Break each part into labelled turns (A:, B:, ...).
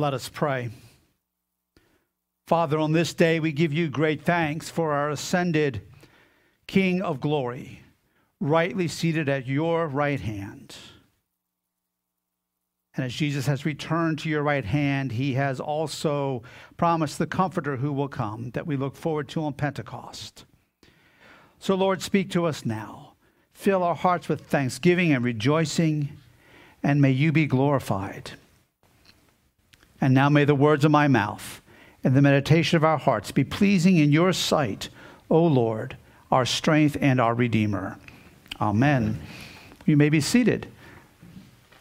A: Let us pray. Father, on this day we give you great thanks for our ascended King of glory, rightly seated at your right hand. And as Jesus has returned to your right hand, he has also promised the Comforter who will come that we look forward to on Pentecost. So, Lord, speak to us now. Fill our hearts with thanksgiving and rejoicing, and may you be glorified. And now may the words of my mouth and the meditation of our hearts be pleasing in your sight, O Lord, our strength and our Redeemer. Amen. You may be seated.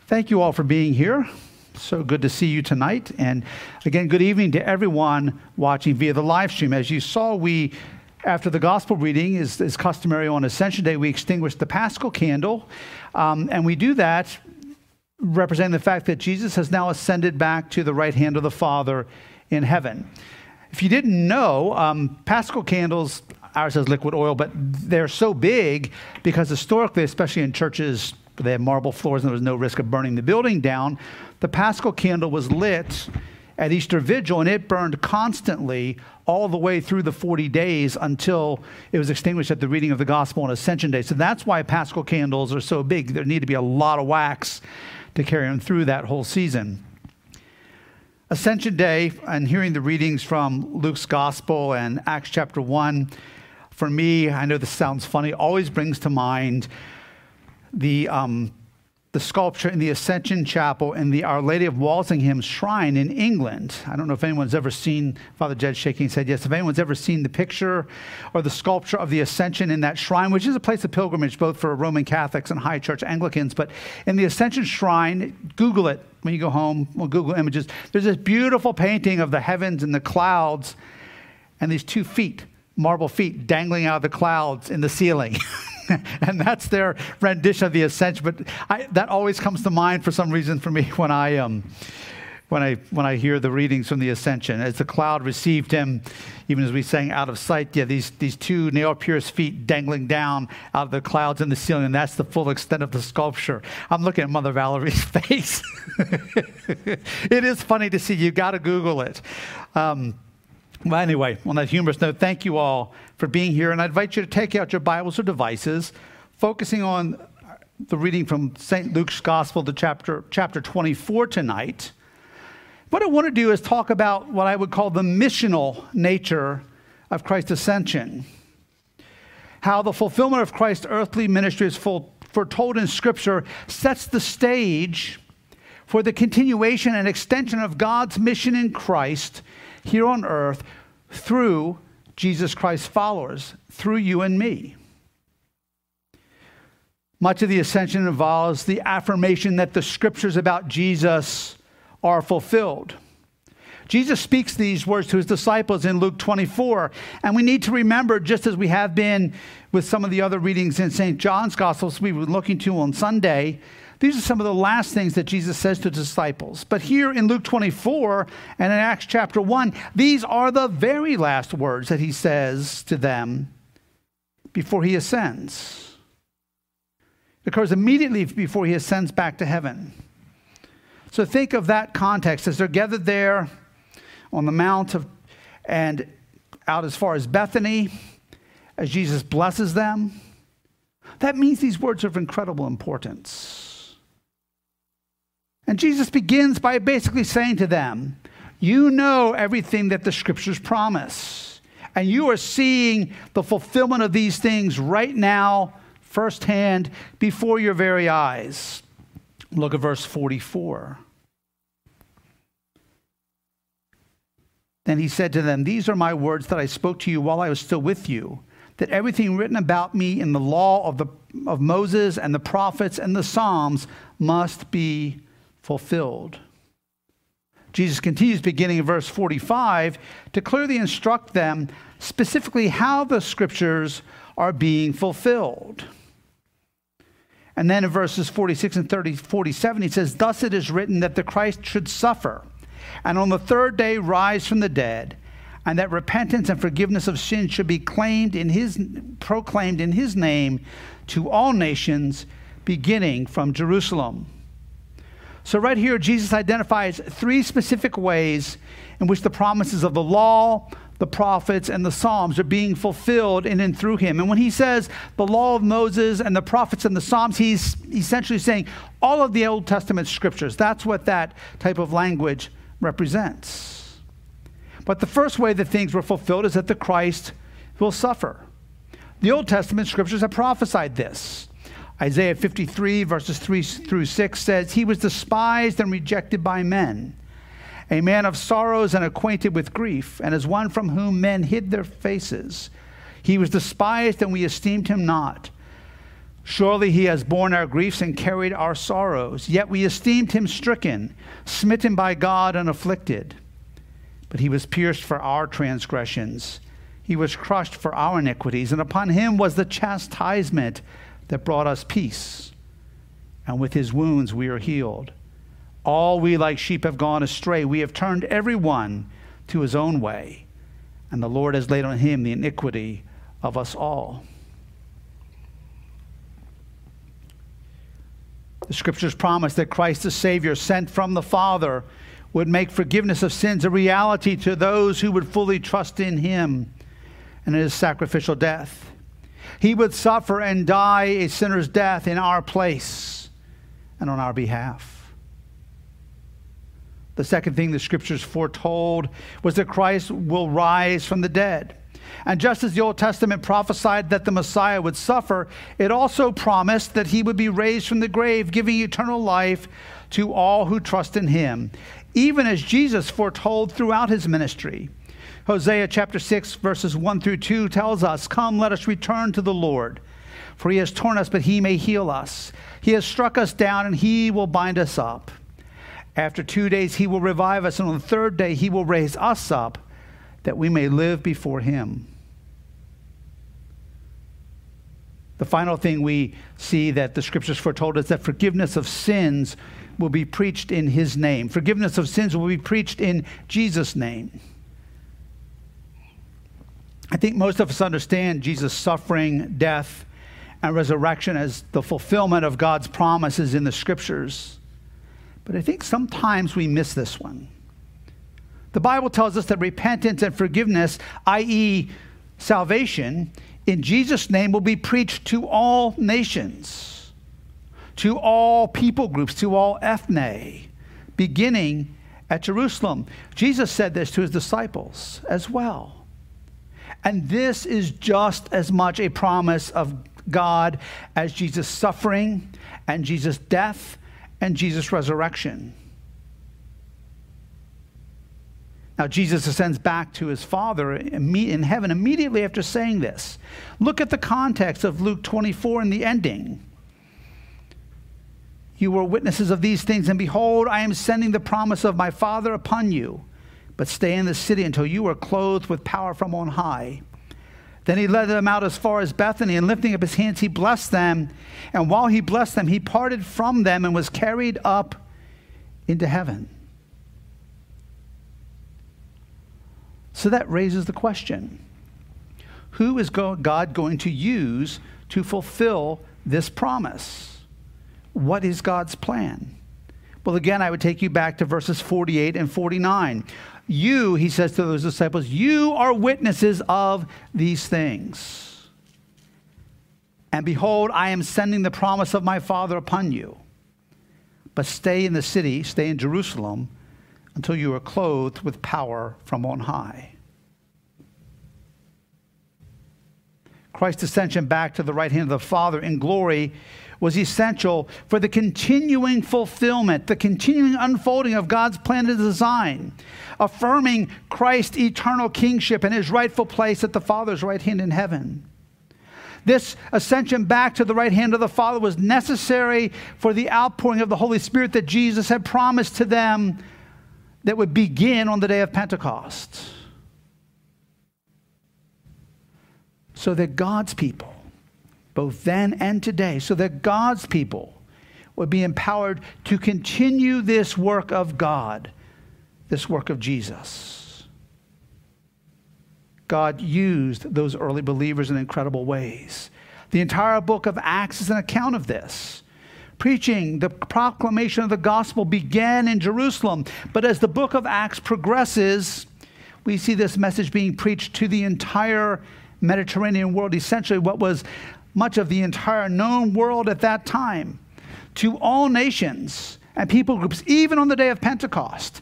A: Thank you all for being here. So good to see you tonight. And again, good evening to everyone watching via the live stream. As you saw, we, after the gospel reading, is, is customary on Ascension Day, we extinguish the paschal candle. Um, and we do that representing the fact that Jesus has now ascended back to the right hand of the Father in heaven. If you didn't know, um, paschal candles, ours has liquid oil, but they're so big because historically, especially in churches they had marble floors and there was no risk of burning the building down. The Paschal candle was lit at Easter Vigil and it burned constantly all the way through the 40 days until it was extinguished at the reading of the Gospel on Ascension Day. So that's why Paschal candles are so big. There need to be a lot of wax to carry them through that whole season. Ascension Day and hearing the readings from Luke's Gospel and Acts chapter 1, for me, I know this sounds funny, always brings to mind the, um, the sculpture in the Ascension Chapel in the Our Lady of Walsingham Shrine in England. I don't know if anyone's ever seen, Father Jed shaking head, yes, if anyone's ever seen the picture or the sculpture of the Ascension in that shrine, which is a place of pilgrimage both for Roman Catholics and High Church Anglicans. But in the Ascension Shrine, Google it when you go home, we'll Google images. There's this beautiful painting of the heavens and the clouds and these two feet, marble feet, dangling out of the clouds in the ceiling. and that's their rendition of the ascension. But I, that always comes to mind for some reason for me when I, um, when, I, when I hear the readings from the ascension. As the cloud received him, even as we sang out of sight, yeah, these, these two nail pierced feet dangling down out of the clouds in the ceiling, and that's the full extent of the sculpture. I'm looking at Mother Valerie's face. it is funny to see. You got to Google it. Um, well, anyway, on that humorous note, thank you all for being here. And I invite you to take out your Bibles or devices, focusing on the reading from St. Luke's Gospel to chapter, chapter 24 tonight. What I want to do is talk about what I would call the missional nature of Christ's ascension. How the fulfillment of Christ's earthly ministry is foretold in Scripture sets the stage for the continuation and extension of God's mission in Christ here on earth through Jesus Christ's followers, through you and me. Much of the ascension involves the affirmation that the scriptures about Jesus are fulfilled. Jesus speaks these words to his disciples in Luke 24, and we need to remember, just as we have been with some of the other readings in St. John's Gospels we were looking to on Sunday, these are some of the last things that Jesus says to disciples. But here in Luke 24 and in Acts chapter 1, these are the very last words that he says to them before he ascends. It occurs immediately before he ascends back to heaven. So think of that context as they're gathered there on the Mount of, and out as far as Bethany, as Jesus blesses them. That means these words are of incredible importance. And Jesus begins by basically saying to them, You know everything that the scriptures promise. And you are seeing the fulfillment of these things right now, firsthand, before your very eyes. Look at verse 44. Then he said to them, These are my words that I spoke to you while I was still with you, that everything written about me in the law of, the, of Moses and the prophets and the Psalms must be fulfilled. Jesus continues beginning in verse 45 to clearly instruct them specifically how the scriptures are being fulfilled. And then in verses 46 and 30, 47, he says, Thus it is written that the Christ should suffer, and on the third day rise from the dead, and that repentance and forgiveness of sins should be claimed in his, proclaimed in his name to all nations, beginning from Jerusalem. So, right here, Jesus identifies three specific ways in which the promises of the law, the prophets, and the Psalms are being fulfilled in and through him. And when he says the law of Moses and the prophets and the Psalms, he's essentially saying all of the Old Testament scriptures. That's what that type of language represents. But the first way that things were fulfilled is that the Christ will suffer. The Old Testament scriptures have prophesied this. Isaiah 53, verses 3 through 6 says, He was despised and rejected by men a man of sorrows and acquainted with grief, and as one from whom men hid their faces. He was despised, and we esteemed him not. Surely he has borne our griefs and carried our sorrows. Yet we esteemed him stricken, smitten by God, and afflicted. But he was pierced for our transgressions, he was crushed for our iniquities, and upon him was the chastisement that brought us peace. And with his wounds we are healed. All we like sheep have gone astray. We have turned every one to his own way, and the Lord has laid on him the iniquity of us all. The scriptures promise that Christ the Savior, sent from the Father, would make forgiveness of sins a reality to those who would fully trust in him and in his sacrificial death. He would suffer and die a sinner's death in our place and on our behalf. The second thing the scriptures foretold was that Christ will rise from the dead. And just as the Old Testament prophesied that the Messiah would suffer, it also promised that he would be raised from the grave, giving eternal life to all who trust in him, even as Jesus foretold throughout his ministry. Hosea chapter 6, verses 1 through 2 tells us, Come, let us return to the Lord, for he has torn us, but he may heal us. He has struck us down, and he will bind us up. After two days, he will revive us, and on the third day, he will raise us up that we may live before him. The final thing we see that the scriptures foretold is that forgiveness of sins will be preached in his name. Forgiveness of sins will be preached in Jesus' name. I think most of us understand Jesus' suffering, death, and resurrection as the fulfillment of God's promises in the scriptures. But I think sometimes we miss this one. The Bible tells us that repentance and forgiveness, i.e., salvation, in Jesus' name will be preached to all nations, to all people groups, to all ethne, beginning at Jerusalem. Jesus said this to his disciples as well. And this is just as much a promise of God as Jesus' suffering and Jesus' death and Jesus' resurrection. Now, Jesus ascends back to his Father in heaven immediately after saying this. Look at the context of Luke 24 in the ending. You were witnesses of these things, and behold, I am sending the promise of my Father upon you. But stay in the city until you are clothed with power from on high. Then he led them out as far as Bethany, and lifting up his hands, he blessed them. And while he blessed them, he parted from them and was carried up into heaven. So that raises the question who is God going to use to fulfill this promise? What is God's plan? Well, again, I would take you back to verses 48 and 49. You, he says to those disciples, you are witnesses of these things. And behold, I am sending the promise of my Father upon you. But stay in the city, stay in Jerusalem, until you are clothed with power from on high. Christ's ascension back to the right hand of the Father in glory was essential for the continuing fulfillment, the continuing unfolding of God's plan and design, affirming Christ's eternal kingship and his rightful place at the Father's right hand in heaven. This ascension back to the right hand of the Father was necessary for the outpouring of the Holy Spirit that Jesus had promised to them that would begin on the day of Pentecost. So that God's people both then and today, so that God's people would be empowered to continue this work of God, this work of Jesus. God used those early believers in incredible ways. The entire book of Acts is an account of this. preaching, the proclamation of the gospel began in Jerusalem. But as the book of Acts progresses, we see this message being preached to the entire Mediterranean world, essentially what was much of the entire known world at that time, to all nations and people groups, even on the day of Pentecost,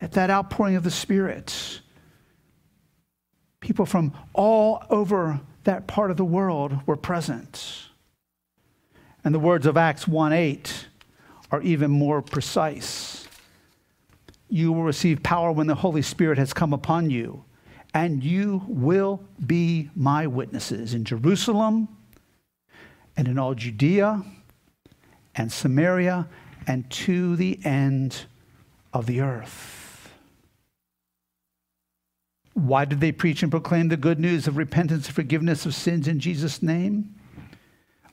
A: at that outpouring of the Spirit. People from all over that part of the world were present. And the words of Acts 1 8 are even more precise. You will receive power when the Holy Spirit has come upon you, and you will be my witnesses in Jerusalem and in all Judea and Samaria and to the end of the earth. Why did they preach and proclaim the good news of repentance and forgiveness of sins in Jesus' name?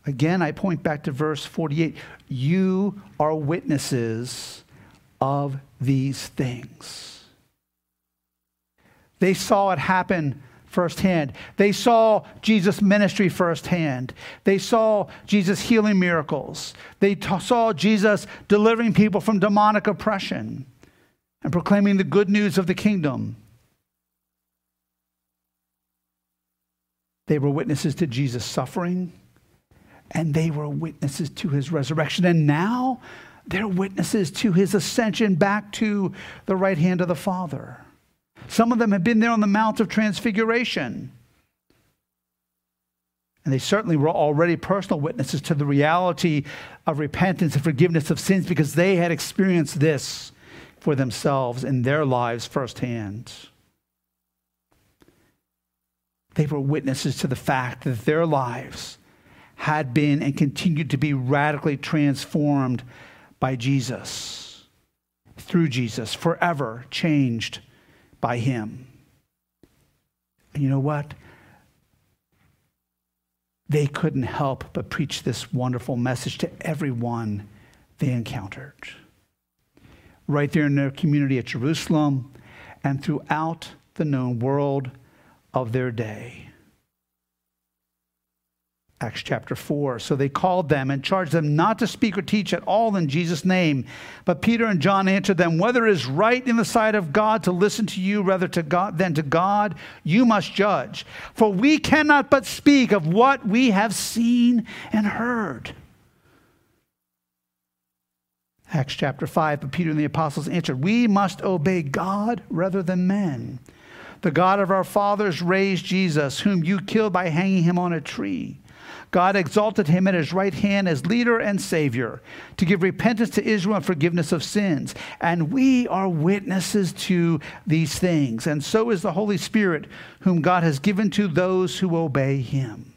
A: Again, I point back to verse 48. You are witnesses of these things. They saw it happen firsthand. They saw Jesus' ministry firsthand. They saw Jesus healing miracles. They t- saw Jesus delivering people from demonic oppression and proclaiming the good news of the kingdom. They were witnesses to Jesus' suffering and they were witnesses to his resurrection. And now they're witnesses to his ascension back to the right hand of the Father. Some of them have been there on the Mount of Transfiguration. And they certainly were already personal witnesses to the reality of repentance and forgiveness of sins because they had experienced this for themselves in their lives firsthand. They were witnesses to the fact that their lives had been and continued to be radically transformed by Jesus, through Jesus, forever changed by Him. And you know what? They couldn't help but preach this wonderful message to everyone they encountered. Right there in their community at Jerusalem and throughout the known world of their day. Acts chapter 4. So they called them and charged them not to speak or teach at all in Jesus' name. But Peter and John answered them, Whether it is right in the sight of God to listen to you rather to God than to God, you must judge. For we cannot but speak of what we have seen and heard. Acts chapter 5. But Peter and the apostles answered, We must obey God rather than men. The God of our fathers raised Jesus, whom you killed by hanging him on a tree. God exalted him at his right hand as leader and savior to give repentance to Israel and forgiveness of sins. And we are witnesses to these things. And so is the Holy Spirit, whom God has given to those who obey him.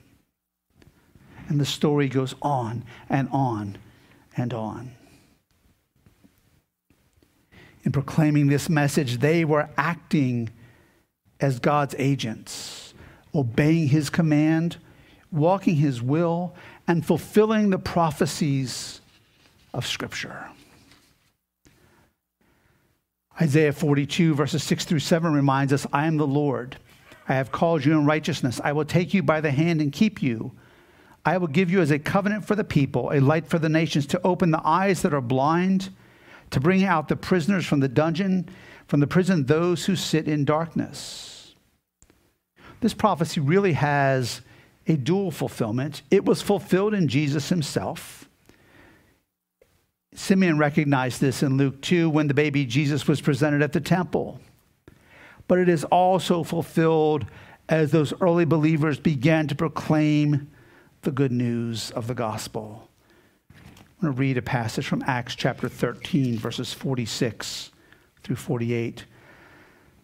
A: And the story goes on and on and on. In proclaiming this message, they were acting as God's agents, obeying his command walking his will, and fulfilling the prophecies of Scripture. Isaiah 42, verses 6 through 7 reminds us I am the Lord. I have called you in righteousness. I will take you by the hand and keep you. I will give you as a covenant for the people, a light for the nations, to open the eyes that are blind, to bring out the prisoners from the dungeon, from the prison, those who sit in darkness. This prophecy really has a dual fulfillment. It was fulfilled in Jesus himself. Simeon recognized this in Luke 2 when the baby Jesus was presented at the temple. But it is also fulfilled as those early believers began to proclaim the good news of the gospel. I'm going to read a passage from Acts chapter 13, verses 46 through 48.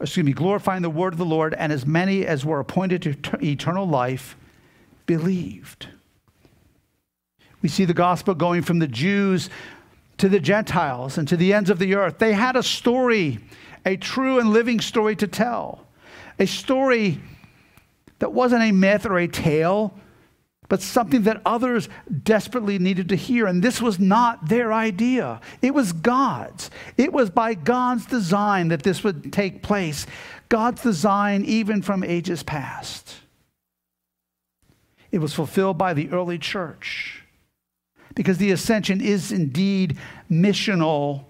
A: excuse me, glorifying the word of the Lord, and as many as were appointed to eternal life believed. We see the gospel going from the Jews to the Gentiles and to the ends of the earth. They had a story, a true and living story to tell, a story that wasn't a myth or a tale, but something that others desperately needed to hear. And this was not their idea, it was God's. It was by God's design that this would take place. God's design, even from ages past. It was fulfilled by the early church because the ascension is indeed missional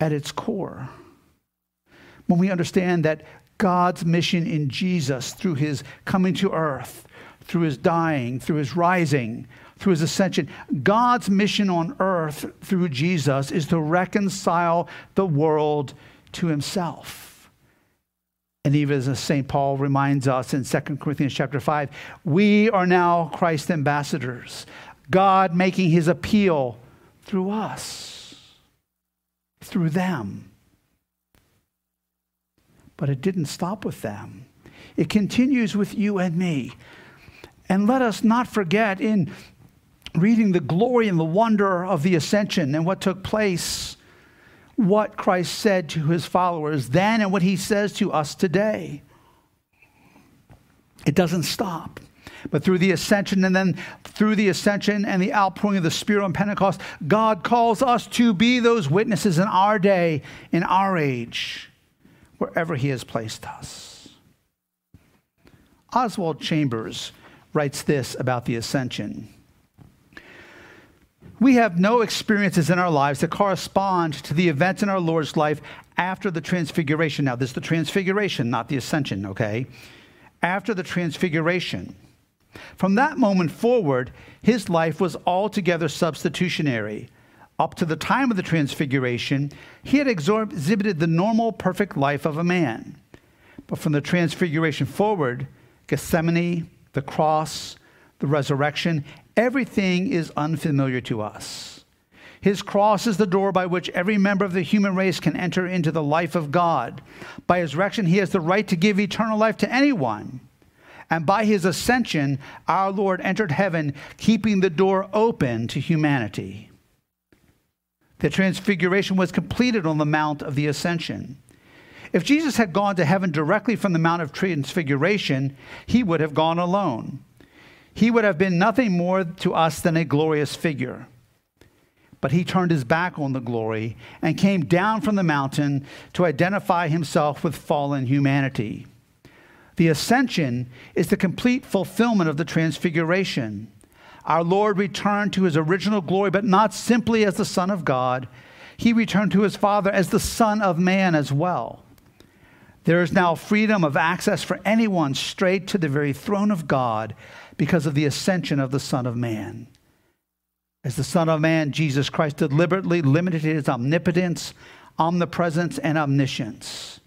A: at its core. When we understand that God's mission in Jesus through his coming to earth, through his dying, through his rising, through his ascension, God's mission on earth through Jesus is to reconcile the world to himself. And even as St. Paul reminds us in 2 Corinthians chapter 5, we are now Christ's ambassadors. God making his appeal through us, through them. But it didn't stop with them, it continues with you and me. And let us not forget in reading the glory and the wonder of the ascension and what took place, what Christ said to his followers then and what he says to us today. It doesn't stop. But through the ascension and then through the ascension and the outpouring of the Spirit on Pentecost, God calls us to be those witnesses in our day, in our age, wherever He has placed us. Oswald Chambers writes this about the ascension. We have no experiences in our lives that correspond to the events in our Lord's life after the transfiguration. Now, this is the transfiguration, not the ascension, okay? After the transfiguration. From that moment forward, his life was altogether substitutionary. Up to the time of the Transfiguration, he had exhibited the normal, perfect life of a man. But from the Transfiguration forward, Gethsemane, the cross, the resurrection, everything is unfamiliar to us. His cross is the door by which every member of the human race can enter into the life of God. By his resurrection, he has the right to give eternal life to anyone. And by his ascension, our Lord entered heaven, keeping the door open to humanity. The transfiguration was completed on the Mount of the Ascension. If Jesus had gone to heaven directly from the Mount of Transfiguration, he would have gone alone. He would have been nothing more to us than a glorious figure. But he turned his back on the glory and came down from the mountain to identify himself with fallen humanity. The ascension is the complete fulfillment of the transfiguration. Our Lord returned to his original glory, but not simply as the Son of God. He returned to his Father as the Son of Man as well. There is now freedom of access for anyone straight to the very throne of God because of the ascension of the Son of Man. As the Son of Man, Jesus Christ deliberately limited his omnipotence, omnipresence, and omniscience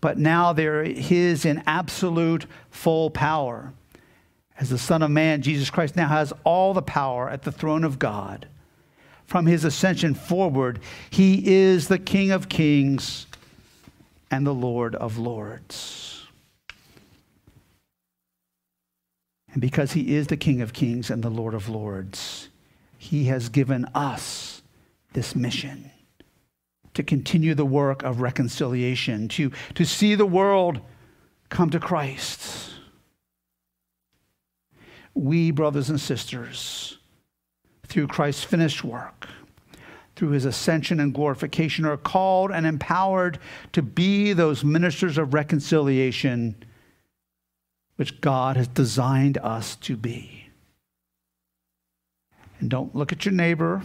A: but now they're his in absolute full power. As the Son of Man, Jesus Christ now has all the power at the throne of God. From his ascension forward, he is the King of kings and the Lord of lords. And because he is the King of kings and the Lord of lords, he has given us this mission to continue the work of reconciliation, to, to see the world come to Christ. We, brothers and sisters, through Christ's finished work, through his ascension and glorification, are called and empowered to be those ministers of reconciliation which God has designed us to be. And don't look at your neighbor.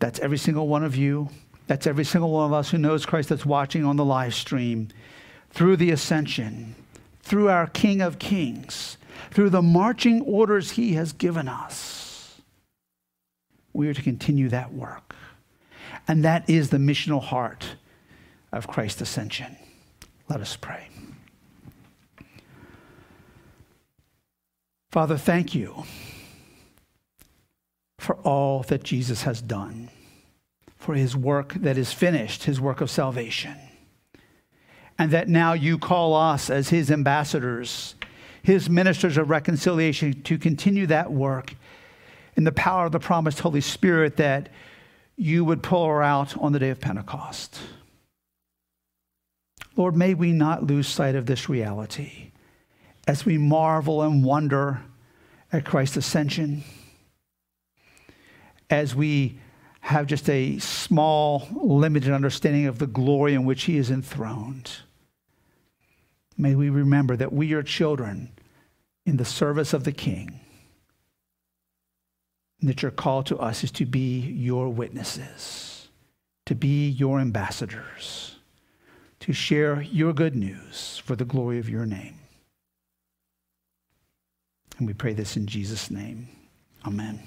A: That's every single one of you. That's every single one of us who knows Christ that's watching on the live stream through the ascension, through our King of Kings, through the marching orders he has given us. We are to continue that work. And that is the missional heart of Christ's ascension. Let us pray. Father, thank you for all that Jesus has done for his work that is finished, his work of salvation. And that now you call us as his ambassadors, his ministers of reconciliation, to continue that work in the power of the promised Holy Spirit that you would pull her out on the day of Pentecost. Lord, may we not lose sight of this reality as we marvel and wonder at Christ's ascension, as we have just a small, limited understanding of the glory in which he is enthroned. May we remember that we are children in the service of the King, that your call to us is to be your witnesses, to be your ambassadors, to share your good news for the glory of your name. And we pray this in Jesus' name. Amen.